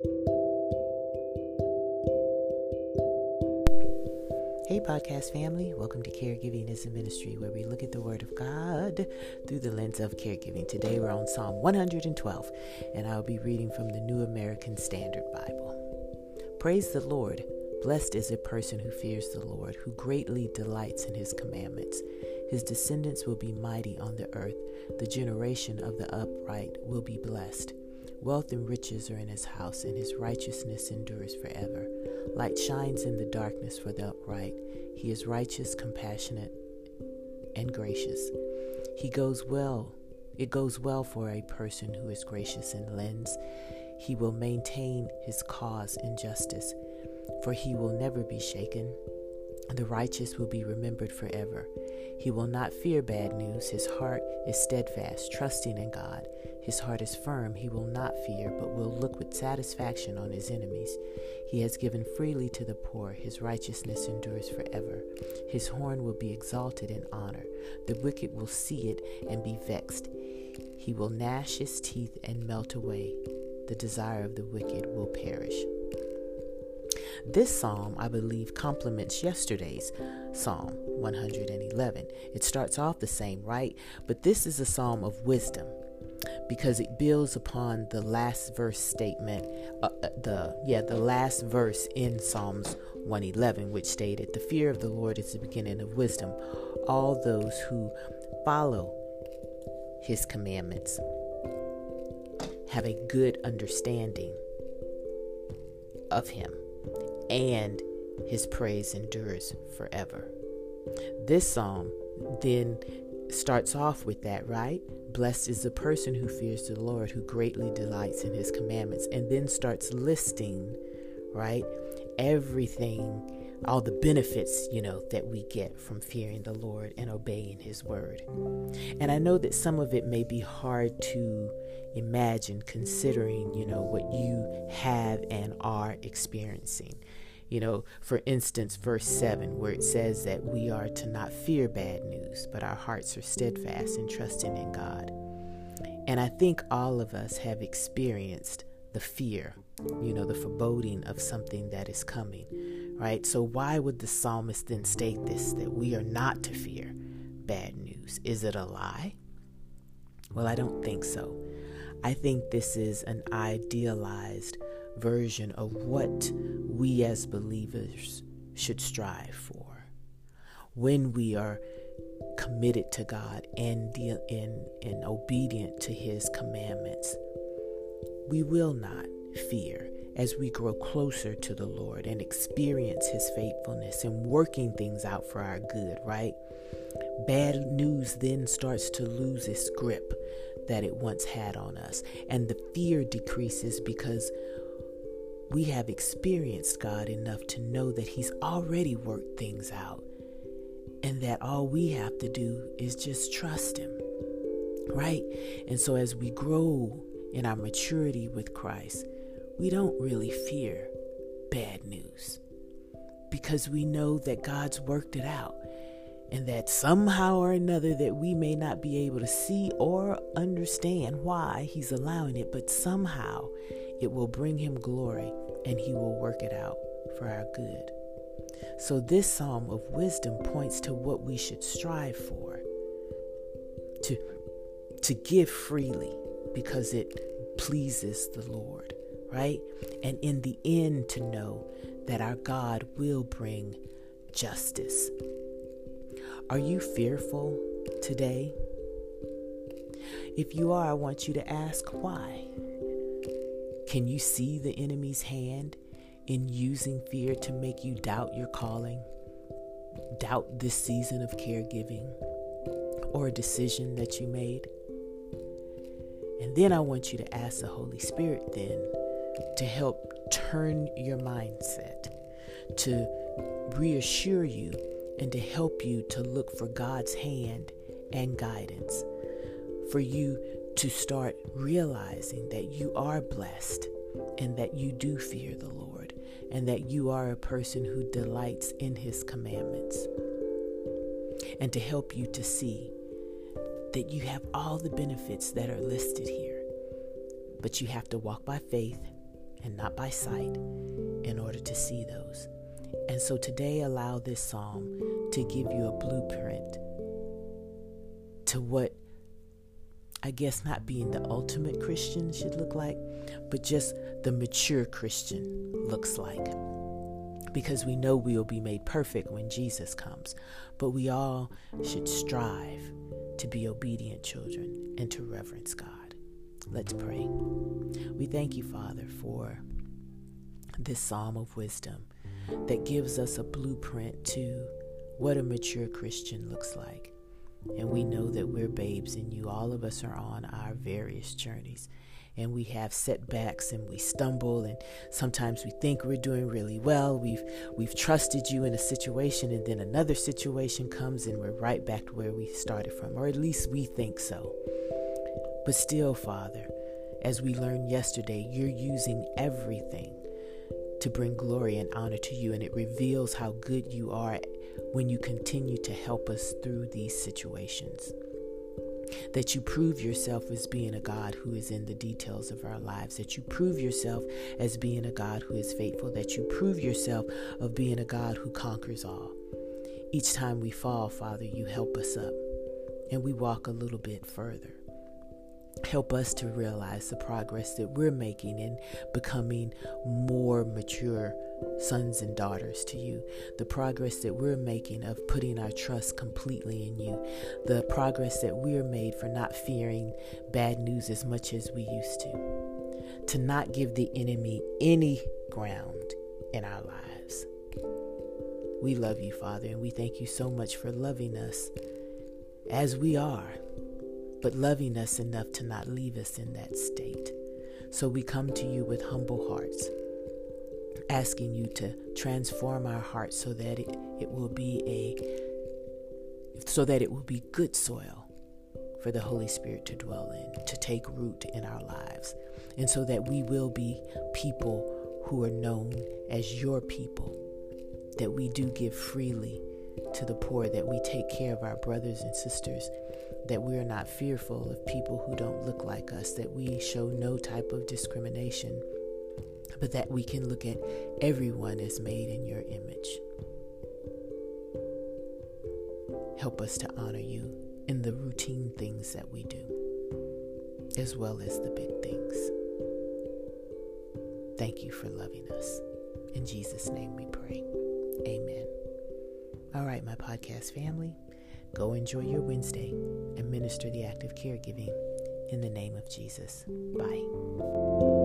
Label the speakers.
Speaker 1: Hey, podcast family, welcome to Caregiving is a Ministry, where we look at the Word of God through the lens of caregiving. Today we're on Psalm 112, and I'll be reading from the New American Standard Bible. Praise the Lord. Blessed is a person who fears the Lord, who greatly delights in his commandments. His descendants will be mighty on the earth. The generation of the upright will be blessed. Wealth and riches are in his house, and his righteousness endures forever. Light shines in the darkness for the upright. He is righteous, compassionate, and gracious. He goes well. It goes well for a person who is gracious and lends. He will maintain his cause in justice, for he will never be shaken. The righteous will be remembered forever. He will not fear bad news. His heart is steadfast, trusting in God. His heart is firm. He will not fear, but will look with satisfaction on his enemies. He has given freely to the poor. His righteousness endures forever. His horn will be exalted in honor. The wicked will see it and be vexed. He will gnash his teeth and melt away. The desire of the wicked will perish. This psalm, I believe, complements yesterday's Psalm 111. It starts off the same, right? But this is a psalm of wisdom because it builds upon the last verse statement uh, uh the yeah the last verse in psalms 111 which stated the fear of the lord is the beginning of wisdom all those who follow his commandments have a good understanding of him and his praise endures forever. This psalm then starts off with that, right? Blessed is the person who fears the Lord, who greatly delights in his commandments, and then starts listing, right? Everything, all the benefits, you know, that we get from fearing the Lord and obeying his word. And I know that some of it may be hard to imagine considering, you know, what you have and are experiencing. You know, for instance, verse 7, where it says that we are to not fear bad news, but our hearts are steadfast and trusting in God. And I think all of us have experienced the fear, you know, the foreboding of something that is coming, right? So, why would the psalmist then state this that we are not to fear bad news? Is it a lie? Well, I don't think so. I think this is an idealized version of what we as believers should strive for. When we are committed to God and, and, obedient to His commandments, we will not fear as we grow closer to the Lord and experience His faithfulness and working things out for our good, right? Bad news then starts to lose its grip that it once had on us, and the fear decreases because we have experienced God enough to know that He's already worked things out and that all we have to do is just trust Him. Right? And so as we grow in our maturity with Christ, we don't really fear bad news because we know that God's worked it out and that somehow or another that we may not be able to see or understand why he's allowing it but somehow it will bring him glory and he will work it out for our good. So, this psalm of wisdom points to what we should strive for to, to give freely because it pleases the Lord, right? And in the end, to know that our God will bring justice. Are you fearful today? If you are, I want you to ask why. Can you see the enemy's hand in using fear to make you doubt your calling? Doubt this season of caregiving or a decision that you made? And then I want you to ask the Holy Spirit then to help turn your mindset, to reassure you, and to help you to look for God's hand and guidance, for you to start realizing that you are blessed and that you do fear the Lord and that you are a person who delights in His commandments. And to help you to see that you have all the benefits that are listed here, but you have to walk by faith and not by sight in order to see those. And so today, allow this psalm to give you a blueprint to what I guess not being the ultimate Christian should look like, but just the mature Christian looks like. Because we know we will be made perfect when Jesus comes, but we all should strive to be obedient children and to reverence God. Let's pray. We thank you, Father, for this psalm of wisdom that gives us a blueprint to what a mature Christian looks like. And we know that we're babes in you. All of us are on our various journeys. And we have setbacks and we stumble and sometimes we think we're doing really well. We've we've trusted you in a situation and then another situation comes and we're right back to where we started from. Or at least we think so. But still, Father, as we learned yesterday, you're using everything to bring glory and honor to you, and it reveals how good you are when you continue to help us through these situations. That you prove yourself as being a God who is in the details of our lives. That you prove yourself as being a God who is faithful. That you prove yourself of being a God who conquers all. Each time we fall, Father, you help us up and we walk a little bit further. Help us to realize the progress that we're making in becoming more mature sons and daughters to you, the progress that we're making of putting our trust completely in you, the progress that we're made for not fearing bad news as much as we used to, to not give the enemy any ground in our lives. We love you, Father, and we thank you so much for loving us as we are but loving us enough to not leave us in that state. So we come to you with humble hearts, asking you to transform our hearts so that it, it will be a so that it will be good soil for the Holy Spirit to dwell in, to take root in our lives, and so that we will be people who are known as your people, that we do give freely to the poor, that we take care of our brothers and sisters that we are not fearful of people who don't look like us, that we show no type of discrimination, but that we can look at everyone as made in your image. Help us to honor you in the routine things that we do, as well as the big things. Thank you for loving us. In Jesus' name we pray. Amen. All right, my podcast family. Go enjoy your Wednesday and minister the act of caregiving in the name of Jesus. Bye.